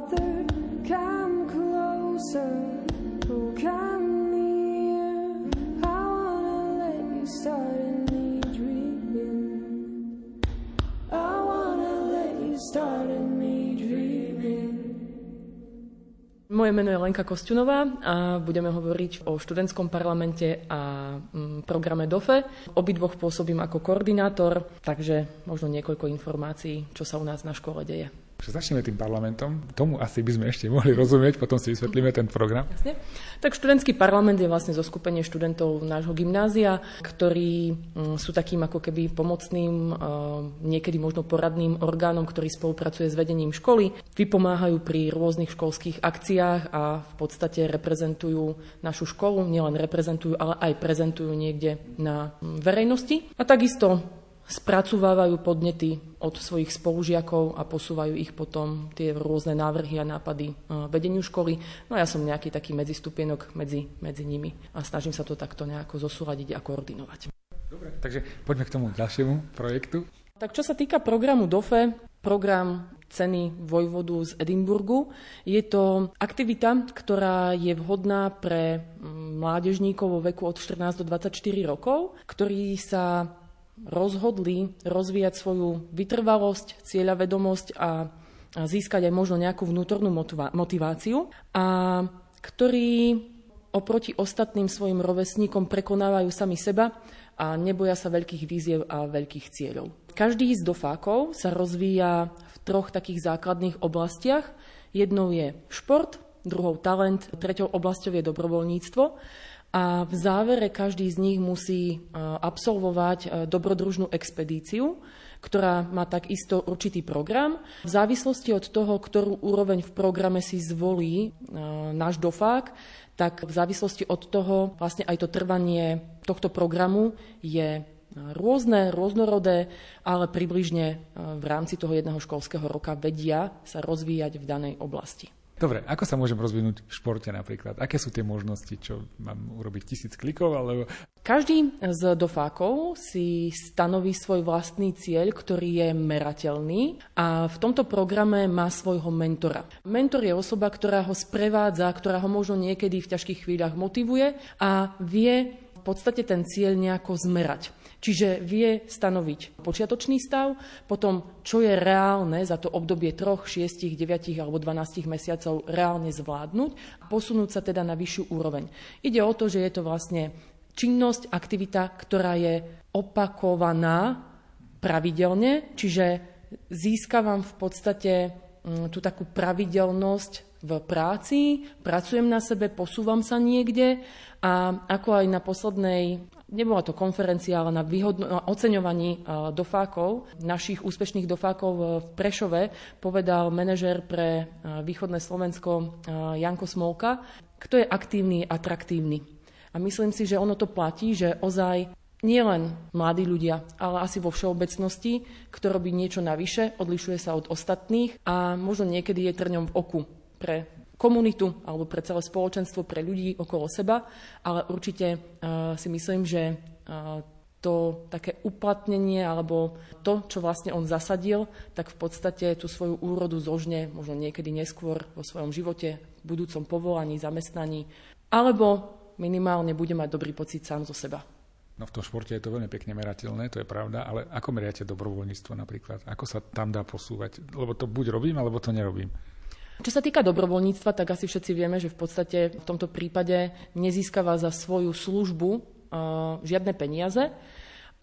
Father, come closer. Oh. Moje meno je Lenka Kosťunová a budeme hovoriť o študentskom parlamente a mm, programe DOFE. Obidvoch pôsobím ako koordinátor, takže možno niekoľko informácií, čo sa u nás na škole deje. Takže začneme tým parlamentom. Tomu asi by sme ešte mohli rozumieť, potom si vysvetlíme ten program. Jasne. Tak študentský parlament je vlastne zoskupenie študentov nášho gymnázia, ktorí mm, sú takým ako keby pomocným, eh, niekedy možno poradným orgánom, ktorý spolupracuje s vedením školy. Vypomáhajú pri rôznych školských akciách a v podstate reprezentujú našu školu, nielen reprezentujú, ale aj prezentujú niekde na mm, verejnosti. A takisto spracovávajú podnety od svojich spolužiakov a posúvajú ich potom tie rôzne návrhy a nápady e, vedeniu školy. No ja som nejaký taký medzistupienok medzi, medzi nimi a snažím sa to takto nejako zosúľadiť a koordinovať. Dobre, takže poďme k tomu ďalšiemu projektu. Tak čo sa týka programu DOFE, program ceny Vojvodu z Edimburgu. Je to aktivita, ktorá je vhodná pre mm, mládežníkov vo veku od 14 do 24 rokov, ktorí sa rozhodli rozvíjať svoju vytrvalosť, cieľavedomosť a získať aj možno nejakú vnútornú motiváciu a ktorí oproti ostatným svojim rovesníkom prekonávajú sami seba a neboja sa veľkých víziev a veľkých cieľov. Každý z dofákov sa rozvíja v troch takých základných oblastiach. Jednou je šport, druhou talent, treťou oblasťou je dobrovoľníctvo a v závere každý z nich musí e, absolvovať e, dobrodružnú expedíciu, ktorá má takisto určitý program. V závislosti od toho, ktorú úroveň v programe si zvolí e, náš dofák, tak v závislosti od toho vlastne aj to trvanie tohto programu je rôzne, rôznorodé, ale približne v rámci toho jedného školského roka vedia sa rozvíjať v danej oblasti. Dobre, ako sa môžem rozvinúť v športe napríklad? Aké sú tie možnosti, čo mám urobiť tisíc klikov? Alebo... Každý z dofákov si stanoví svoj vlastný cieľ, ktorý je merateľný a v tomto programe má svojho mentora. Mentor je osoba, ktorá ho sprevádza, ktorá ho možno niekedy v ťažkých chvíľach motivuje a vie v podstate ten cieľ nejako zmerať. Čiže vie stanoviť počiatočný stav, potom čo je reálne za to obdobie 3, 6, 9 alebo 12 mesiacov reálne zvládnuť a posunúť sa teda na vyššiu úroveň. Ide o to, že je to vlastne činnosť, aktivita, ktorá je opakovaná pravidelne, čiže získavam v podstate mm, tú takú pravidelnosť v práci, pracujem na sebe, posúvam sa niekde a ako aj na poslednej Nebola to konferencia, ale na, výhodno, na oceňovaní dofákov, našich úspešných dofákov v Prešove, povedal manažer pre východné Slovensko Janko Smolka, kto je aktívny, atraktívny. A myslím si, že ono to platí, že ozaj nielen mladí ľudia, ale asi vo všeobecnosti, kto robí niečo navyše, odlišuje sa od ostatných a možno niekedy je trňom v oku pre komunitu alebo pre celé spoločenstvo, pre ľudí okolo seba, ale určite uh, si myslím, že uh, to také uplatnenie alebo to, čo vlastne on zasadil, tak v podstate tú svoju úrodu zožne možno niekedy neskôr vo svojom živote, v budúcom povolaní, zamestnaní, alebo minimálne bude mať dobrý pocit sám zo seba. No v tom športe je to veľmi pekne merateľné, to je pravda, ale ako meriate dobrovoľníctvo napríklad? Ako sa tam dá posúvať? Lebo to buď robím, alebo to nerobím. Čo sa týka dobrovoľníctva, tak asi všetci vieme, že v podstate v tomto prípade nezískava za svoju službu uh, žiadne peniaze.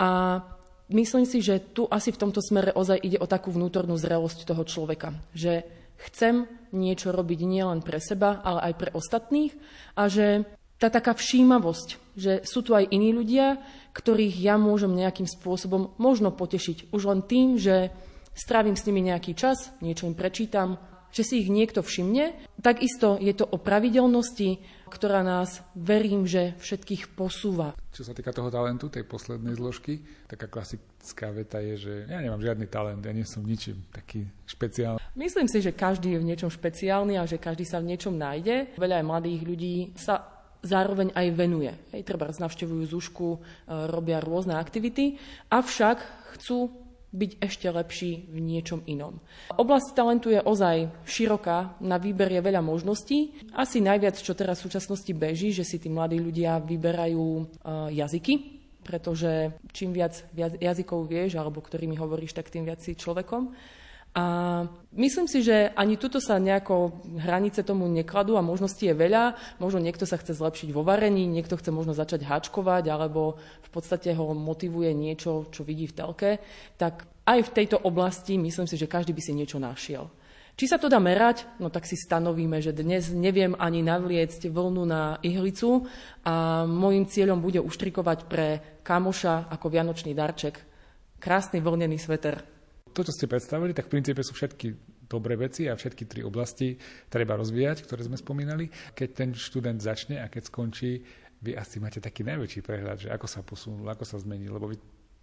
A myslím si, že tu asi v tomto smere ozaj ide o takú vnútornú zrelosť toho človeka. Že chcem niečo robiť nielen pre seba, ale aj pre ostatných a že tá taká všímavosť, že sú tu aj iní ľudia, ktorých ja môžem nejakým spôsobom možno potešiť už len tým, že strávim s nimi nejaký čas, niečo im prečítam, že si ich niekto všimne. Takisto je to o pravidelnosti, ktorá nás, verím, že všetkých posúva. Čo sa týka toho talentu, tej poslednej zložky, taká klasická veta je, že ja nemám žiadny talent, ja nie som ničím taký špeciálny. Myslím si, že každý je v niečom špeciálny a že každý sa v niečom nájde. Veľa aj mladých ľudí sa zároveň aj venuje. Hej, treba navštevujú zúšku, e, robia rôzne aktivity, avšak chcú byť ešte lepší v niečom inom. Oblasť talentu je ozaj široká, na výber je veľa možností. Asi najviac, čo teraz v súčasnosti beží, že si tí mladí ľudia vyberajú uh, jazyky, pretože čím viac jazykov vieš, alebo ktorými hovoríš, tak tým viac si človekom. A myslím si, že ani tuto sa nejako hranice tomu nekladú a možností je veľa. Možno niekto sa chce zlepšiť vo varení, niekto chce možno začať háčkovať, alebo v podstate ho motivuje niečo, čo vidí v telke. Tak aj v tejto oblasti myslím si, že každý by si niečo našiel. Či sa to dá merať? No tak si stanovíme, že dnes neviem ani navliecť vlnu na ihlicu a môjim cieľom bude uštrikovať pre kamoša ako vianočný darček krásny vlnený sveter to, čo ste predstavili, tak v princípe sú všetky dobré veci a všetky tri oblasti treba rozvíjať, ktoré sme spomínali. Keď ten študent začne a keď skončí, vy asi máte taký najväčší prehľad, že ako sa posunul, ako sa zmenil, lebo vy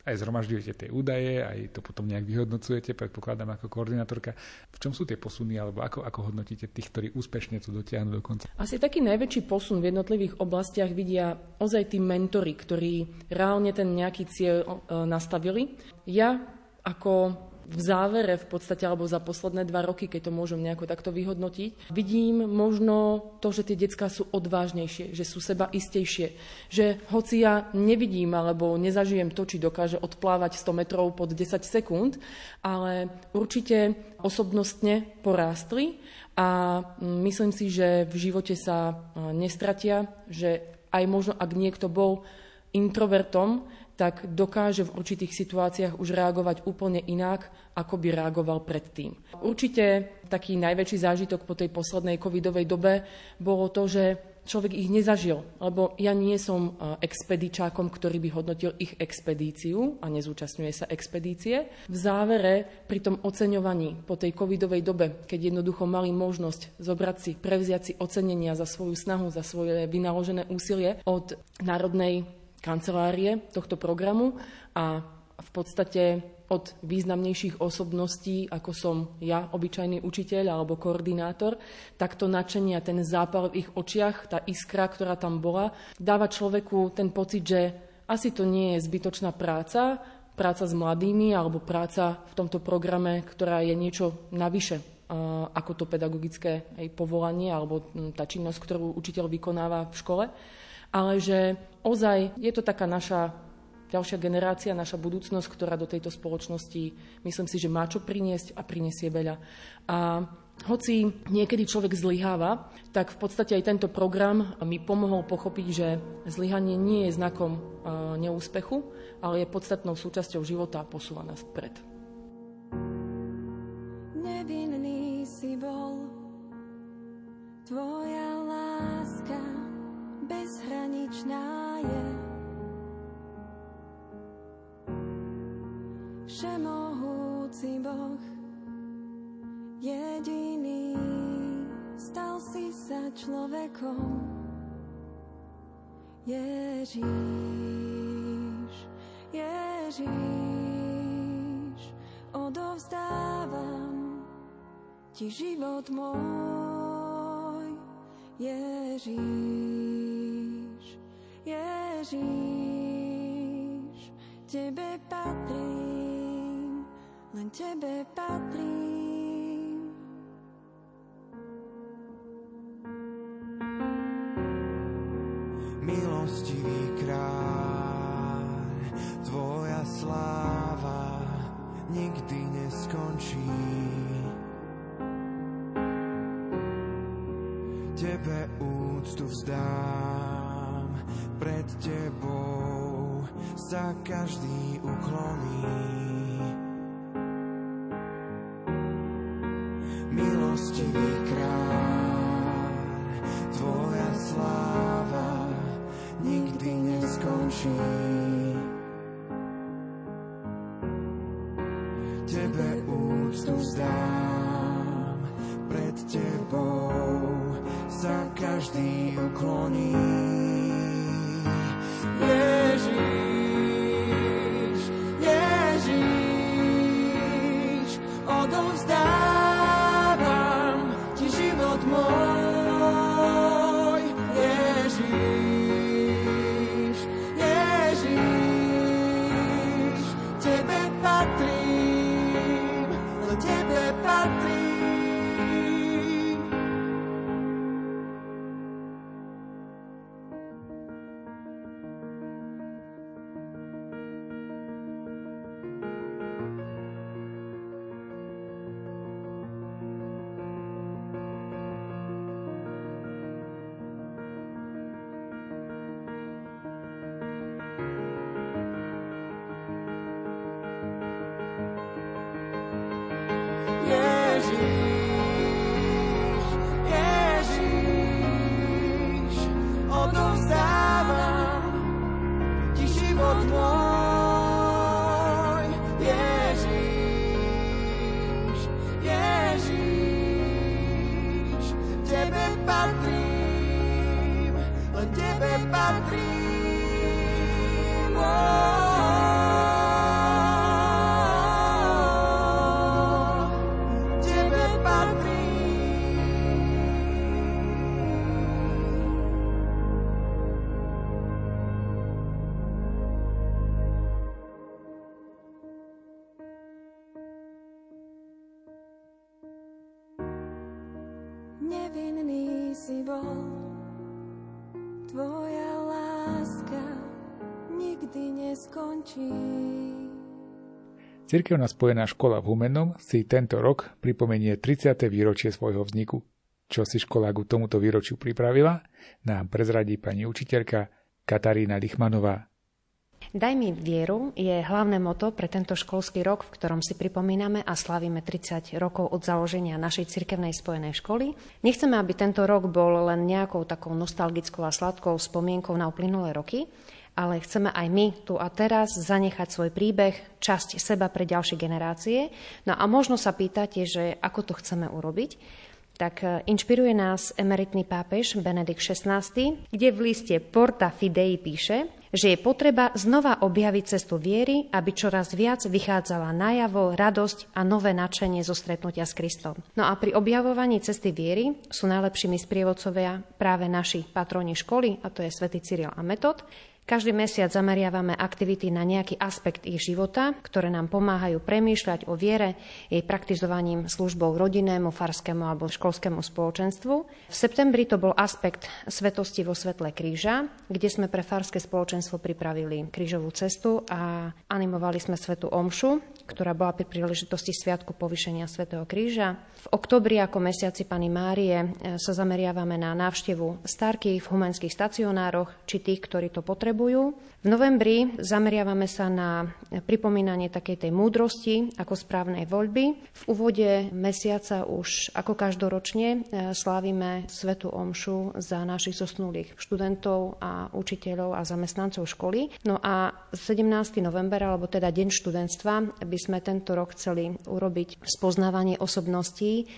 aj zhromažďujete tie údaje, aj to potom nejak vyhodnocujete, predpokladám ako koordinátorka. V čom sú tie posuny, alebo ako, ako hodnotíte tých, ktorí úspešne to dotiahnu do konca? Asi taký najväčší posun v jednotlivých oblastiach vidia ozaj tí mentory, ktorí reálne ten nejaký cieľ e, nastavili. Ja ako v závere v podstate, alebo za posledné dva roky, keď to môžem nejako takto vyhodnotiť, vidím možno to, že tie detská sú odvážnejšie, že sú seba istejšie, že hoci ja nevidím alebo nezažijem to, či dokáže odplávať 100 metrov pod 10 sekúnd, ale určite osobnostne porástli a myslím si, že v živote sa nestratia, že aj možno ak niekto bol introvertom, tak dokáže v určitých situáciách už reagovať úplne inak, ako by reagoval predtým. Určite taký najväčší zážitok po tej poslednej covidovej dobe bolo to, že človek ich nezažil, lebo ja nie som e, expedičákom, ktorý by hodnotil ich expedíciu a nezúčastňuje sa expedície. V závere pri tom oceňovaní po tej covidovej dobe, keď jednoducho mali možnosť zobrať si, prevziať si ocenenia za svoju snahu, za svoje vynaložené úsilie od Národnej kancelárie tohto programu a v podstate od významnejších osobností, ako som ja, obyčajný učiteľ alebo koordinátor, tak to načenie a ten zápal v ich očiach, tá iskra, ktorá tam bola, dáva človeku ten pocit, že asi to nie je zbytočná práca, práca s mladými alebo práca v tomto programe, ktorá je niečo navyše ako to pedagogické povolanie alebo tá činnosť, ktorú učiteľ vykonáva v škole ale že ozaj je to taká naša ďalšia generácia, naša budúcnosť, ktorá do tejto spoločnosti, myslím si, že má čo priniesť a prinesie veľa. A hoci niekedy človek zlyháva, tak v podstate aj tento program mi pomohol pochopiť, že zlyhanie nie je znakom neúspechu, ale je podstatnou súčasťou života a posúva nás vpred. Nevinný si bol, tvoja bezhraničná je. Všemohúci Boh, jediný, stal si sa človekom. Ježíš, Ježíš, odovzdávam ti život môj. Ježíš. Ježíš, Tebe patrím, len Tebe patrím. Každý ukloní. Milostivý kráľ, tvoja sláva nikdy neskončí. Tebe úctu vzdám, pred tebou sa každý ukloní. Si bol, tvoja láska nikdy neskončí. Cirkevná spojená škola v Humennom si tento rok pripomenie 30. výročie svojho vzniku. Čo si škola k tomuto výročiu pripravila, nám prezradí pani učiteľka Katarína Lichmanová. Daj mi vieru je hlavné moto pre tento školský rok, v ktorom si pripomíname a slavíme 30 rokov od založenia našej cirkevnej spojenej školy. Nechceme, aby tento rok bol len nejakou takou nostalgickou a sladkou spomienkou na uplynulé roky, ale chceme aj my tu a teraz zanechať svoj príbeh, časť seba pre ďalšie generácie. No a možno sa pýtate, že ako to chceme urobiť tak e, inšpiruje nás emeritný pápež Benedikt XVI, kde v liste Porta Fidei píše, že je potreba znova objaviť cestu viery, aby čoraz viac vychádzala najavo radosť a nové nadšenie zo stretnutia s Kristom. No a pri objavovaní cesty viery sú najlepšími sprievodcovia práve naši patroni školy, a to je svätý Cyril a Metod, každý mesiac zameriavame aktivity na nejaký aspekt ich života, ktoré nám pomáhajú premýšľať o viere, jej praktizovaním službou rodinnému, farskému alebo školskému spoločenstvu. V septembri to bol aspekt svetosti vo svetle kríža, kde sme pre farské spoločenstvo pripravili krížovú cestu a animovali sme svetu omšu, ktorá bola pri príležitosti Sviatku povyšenia svätého kríža. V oktobri ako mesiaci Pany Márie e, sa zameriavame na návštevu starkých v humenských stacionároch či tých, ktorí to potrebujú potrebujú. V novembri zameriavame sa na pripomínanie takej tej múdrosti ako správnej voľby. V úvode mesiaca už ako každoročne e, slávime Svetu Omšu za našich zosnulých študentov a učiteľov a zamestnancov školy. No a 17. november, alebo teda Deň študentstva, by sme tento rok chceli urobiť spoznávanie osobností,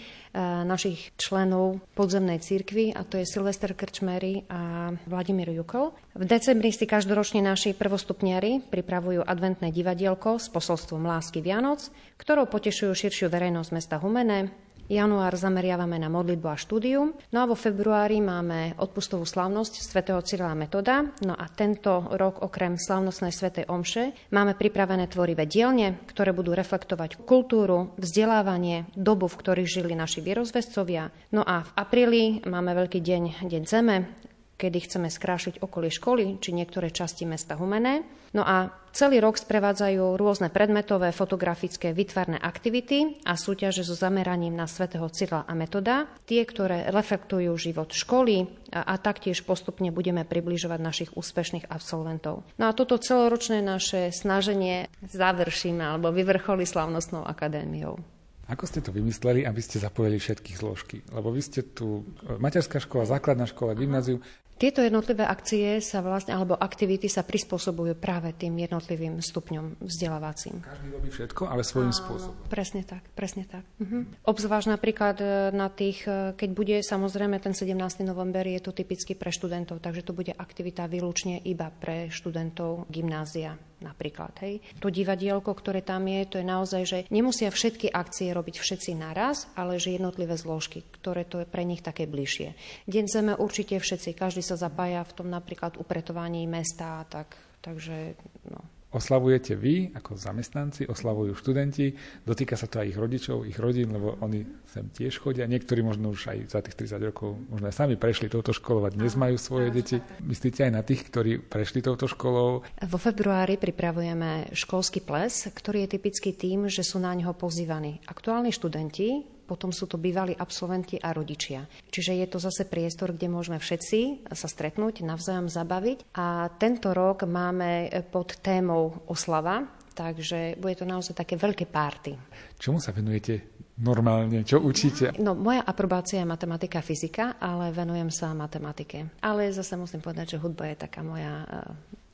našich členov podzemnej cirkvi a to je Silvester Krčmery a Vladimír Jukol. V decembri si každoročne naši prvostupniari pripravujú adventné divadielko s posolstvom lásky Vianoc, ktorou potešujú širšiu verejnosť mesta Humene, Január zameriavame na modlitbu a štúdium. No a vo februári máme odpustovú slávnosť svätého Cyrila Metoda. No a tento rok okrem slávnostnej svätej Omše máme pripravené tvorivé dielne, ktoré budú reflektovať kultúru, vzdelávanie, dobu, v ktorých žili naši vierozvescovia. No a v apríli máme veľký deň, deň Zeme, kedy chceme skrášiť okolie školy či niektoré časti mesta Humené. No a celý rok sprevádzajú rôzne predmetové, fotografické, vytvarné aktivity a súťaže so zameraním na svätého Cyrila a Metoda, tie, ktoré reflektujú život školy a, a taktiež postupne budeme približovať našich úspešných absolventov. No a toto celoročné naše snaženie završíme alebo vyvrcholí slavnostnou akadémiou. Ako ste to vymysleli, aby ste zapojili všetky zložky? Lebo vy ste tu materská škola, základná škola, gymnázium. Tieto jednotlivé akcie sa vlastne, alebo aktivity sa prispôsobujú práve tým jednotlivým stupňom vzdelávacím. Každý robí všetko, ale svojím Áno, spôsobom. Presne tak, presne tak. Mhm. Obzvlášť napríklad e, na tých, e, keď bude samozrejme ten 17. november, je to typicky pre študentov, takže to bude aktivita výlučne iba pre študentov gymnázia napríklad. Hej. To divadielko, ktoré tam je, to je naozaj, že nemusia všetky akcie robiť všetci naraz, ale že jednotlivé zložky, ktoré to je pre nich také bližšie. Deň zeme určite všetci, každý sa zapája v tom napríklad upretovaní mesta, tak, takže no, Oslavujete vy ako zamestnanci, oslavujú študenti, dotýka sa to aj ich rodičov, ich rodín, lebo oni sem tiež chodia. Niektorí možno už aj za tých 30 rokov možno aj sami prešli touto školou a dnes majú svoje deti. Myslíte aj na tých, ktorí prešli touto školou? Vo februári pripravujeme školský ples, ktorý je typický tým, že sú na neho pozývaní aktuálni študenti, potom sú to bývalí absolventi a rodičia. Čiže je to zase priestor, kde môžeme všetci sa stretnúť, navzájom zabaviť. A tento rok máme pod témou oslava, takže bude to naozaj také veľké párty. Čomu sa venujete normálne? Čo učíte? No, moja aprobácia je matematika a fyzika, ale venujem sa matematike. Ale zase musím povedať, že hudba je taká moja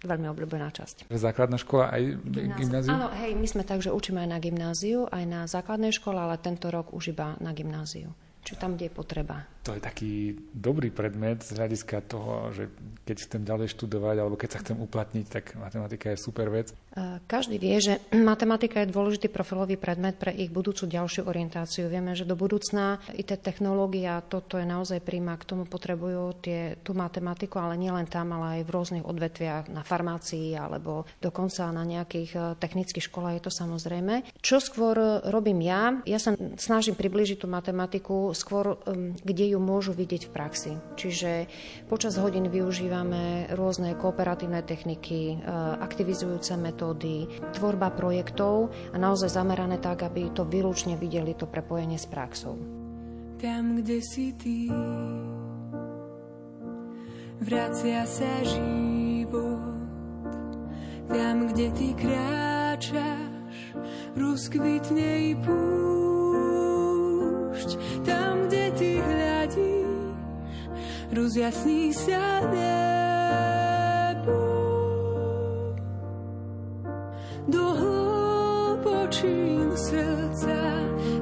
veľmi obľúbená časť. Základná škola aj gymnázium? Áno, hej, my sme tak, že učíme aj na gymnáziu, aj na základnej škole, ale tento rok už iba na gymnáziu. Čiže tam, kde je potreba. To je taký dobrý predmet z hľadiska toho, že keď chcem ďalej študovať alebo keď sa chcem uplatniť, tak matematika je super vec. Každý vie, že matematika je dôležitý profilový predmet pre ich budúcu ďalšiu orientáciu. Vieme, že do budúcna i tie technológia, toto je naozaj príjma, k tomu potrebujú tie, tú matematiku, ale nielen tam, ale aj v rôznych odvetviach, na farmácii alebo dokonca na nejakých e, technických školách je to samozrejme. Čo skôr robím ja? Ja sa snažím približiť tú matematiku skôr, kde ju môžu vidieť v praxi. Čiže počas hodín využívame rôzne kooperatívne techniky, e, aktivizujúce metódy, tvorba projektov a naozaj zamerané tak, aby to výlučne videli to prepojenie s praxou. Tam, kde si ty, vracia sa život. Tam, kde ty kráčaš, rozkvitne i púšť. Tam, rozjasní sa nebo. Do hlbočín srdca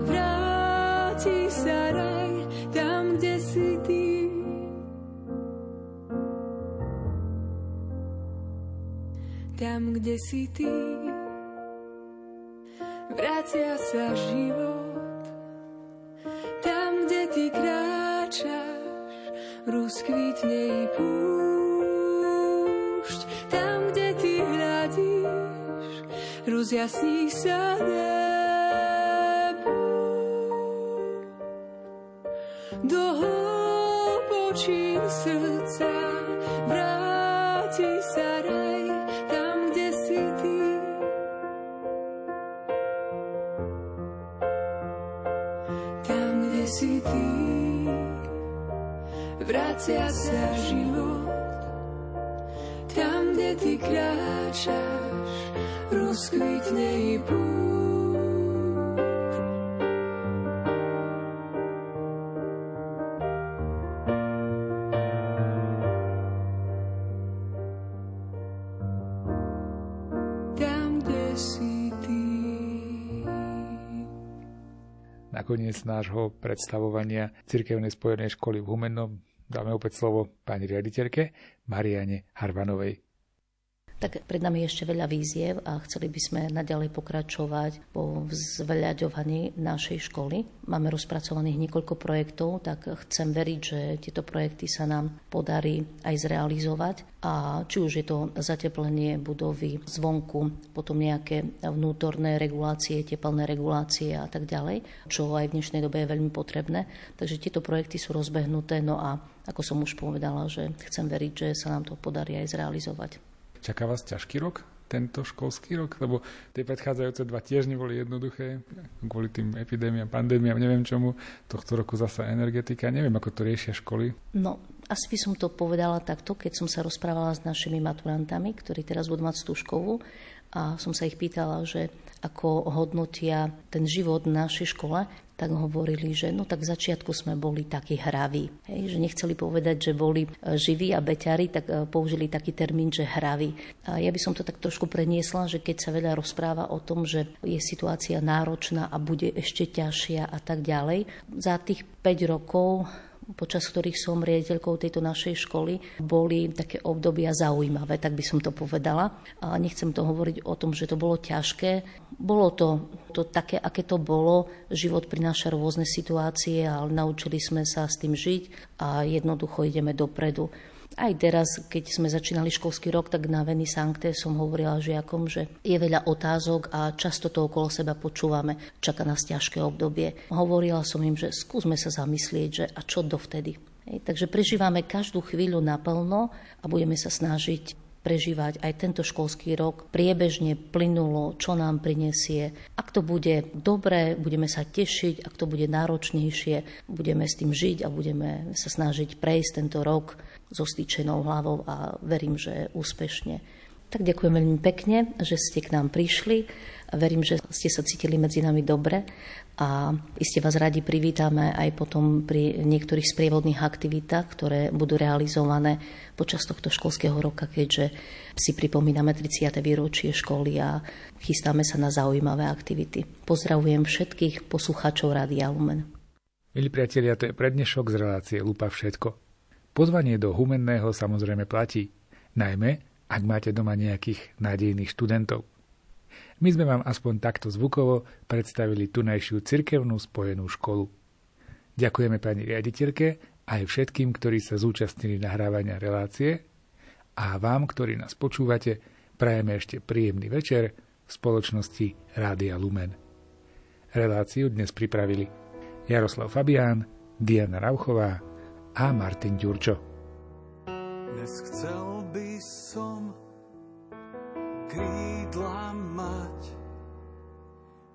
vráti sa raj tam, kde si ty. Tam, kde si ty, vracia sa život. Rozkvitne i púšť. Tam, kde ty hľadíš, rozjasní sa nebo. Do hlbočín srdca vráti sa raj tam, kde si ty. Tam, kde si ty, vracia sa život. Tam, kde ty kráčaš, rozkvitne i púšť. Tam, kde si ty. Nakoniec nášho predstavovania Cirkevnej spojenej školy v Humennom dáme opäť slovo pani riaditeľke Mariane Harvanovej. Tak pred nami je ešte veľa víziev a chceli by sme naďalej pokračovať po zveľaďovaní našej školy. Máme rozpracovaných niekoľko projektov, tak chcem veriť, že tieto projekty sa nám podarí aj zrealizovať. A či už je to zateplenie budovy zvonku, potom nejaké vnútorné regulácie, teplné regulácie a tak ďalej, čo aj v dnešnej dobe je veľmi potrebné. Takže tieto projekty sú rozbehnuté, no a ako som už povedala, že chcem veriť, že sa nám to podarí aj zrealizovať. Čaká vás ťažký rok, tento školský rok? Lebo tie predchádzajúce dva tiež neboli jednoduché, kvôli tým epidémiám, pandémiám, neviem čomu. Tohto roku zasa energetika, neviem, ako to riešia školy. No, asi by som to povedala takto, keď som sa rozprávala s našimi maturantami, ktorí teraz budú mať stúžkovú a som sa ich pýtala, že ako hodnotia ten život v našej škole, tak hovorili, že no tak v začiatku sme boli takí hraví. Hej, že nechceli povedať, že boli e, živí a beťari, tak e, použili taký termín, že hraví. A ja by som to tak trošku preniesla, že keď sa veľa rozpráva o tom, že je situácia náročná a bude ešte ťažšia a tak ďalej, za tých 5 rokov počas ktorých som riaditeľkou tejto našej školy, boli také obdobia zaujímavé, tak by som to povedala. A nechcem to hovoriť o tom, že to bolo ťažké. Bolo to, to také, aké to bolo. Život prináša rôzne situácie, ale naučili sme sa s tým žiť a jednoducho ideme dopredu. Aj teraz, keď sme začínali školský rok, tak na Veny Sankte som hovorila žiakom, že je veľa otázok a často to okolo seba počúvame. Čaká nás ťažké obdobie. Hovorila som im, že skúsme sa zamyslieť, že a čo dovtedy. Hej, takže prežívame každú chvíľu naplno a budeme sa snažiť prežívať aj tento školský rok priebežne, plynulo, čo nám prinesie. Ak to bude dobré, budeme sa tešiť, ak to bude náročnejšie, budeme s tým žiť a budeme sa snažiť prejsť tento rok so stýčenou hlavou a verím, že úspešne. Tak ďakujem veľmi pekne, že ste k nám prišli. Verím, že ste sa cítili medzi nami dobre a iste vás radi privítame aj potom pri niektorých sprievodných aktivitách, ktoré budú realizované počas tohto školského roka, keďže si pripomíname 30. výročie školy a chystáme sa na zaujímavé aktivity. Pozdravujem všetkých poslucháčov Rádia Lumen. Milí priatelia, to je prednešok z relácie Lupa všetko. Pozvanie do Humenného samozrejme platí, najmä ak máte doma nejakých nádejných študentov. My sme vám aspoň takto zvukovo predstavili tunajšiu cirkevnú spojenú školu. Ďakujeme pani riaditeľke aj všetkým, ktorí sa zúčastnili nahrávania relácie a vám, ktorí nás počúvate, prajeme ešte príjemný večer v spoločnosti Rádia Lumen. Reláciu dnes pripravili Jaroslav Fabián, Diana Rauchová, a Martin Ďurčo. Dnes chcel by som krídla mať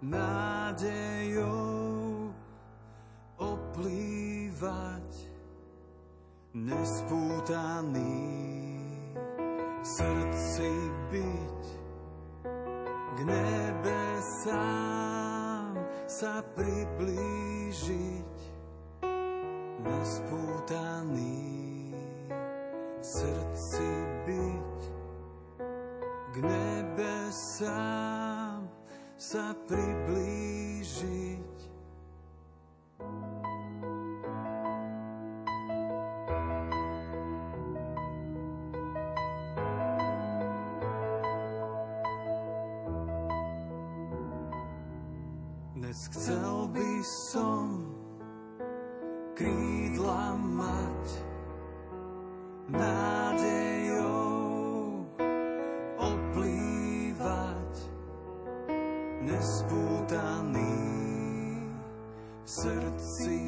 nádejou oplývať nespútaný srdci byť k nebesám sa priblížiť nespútaný v srdci byť k nebesám sa priblížiť. Nespútaný v srdci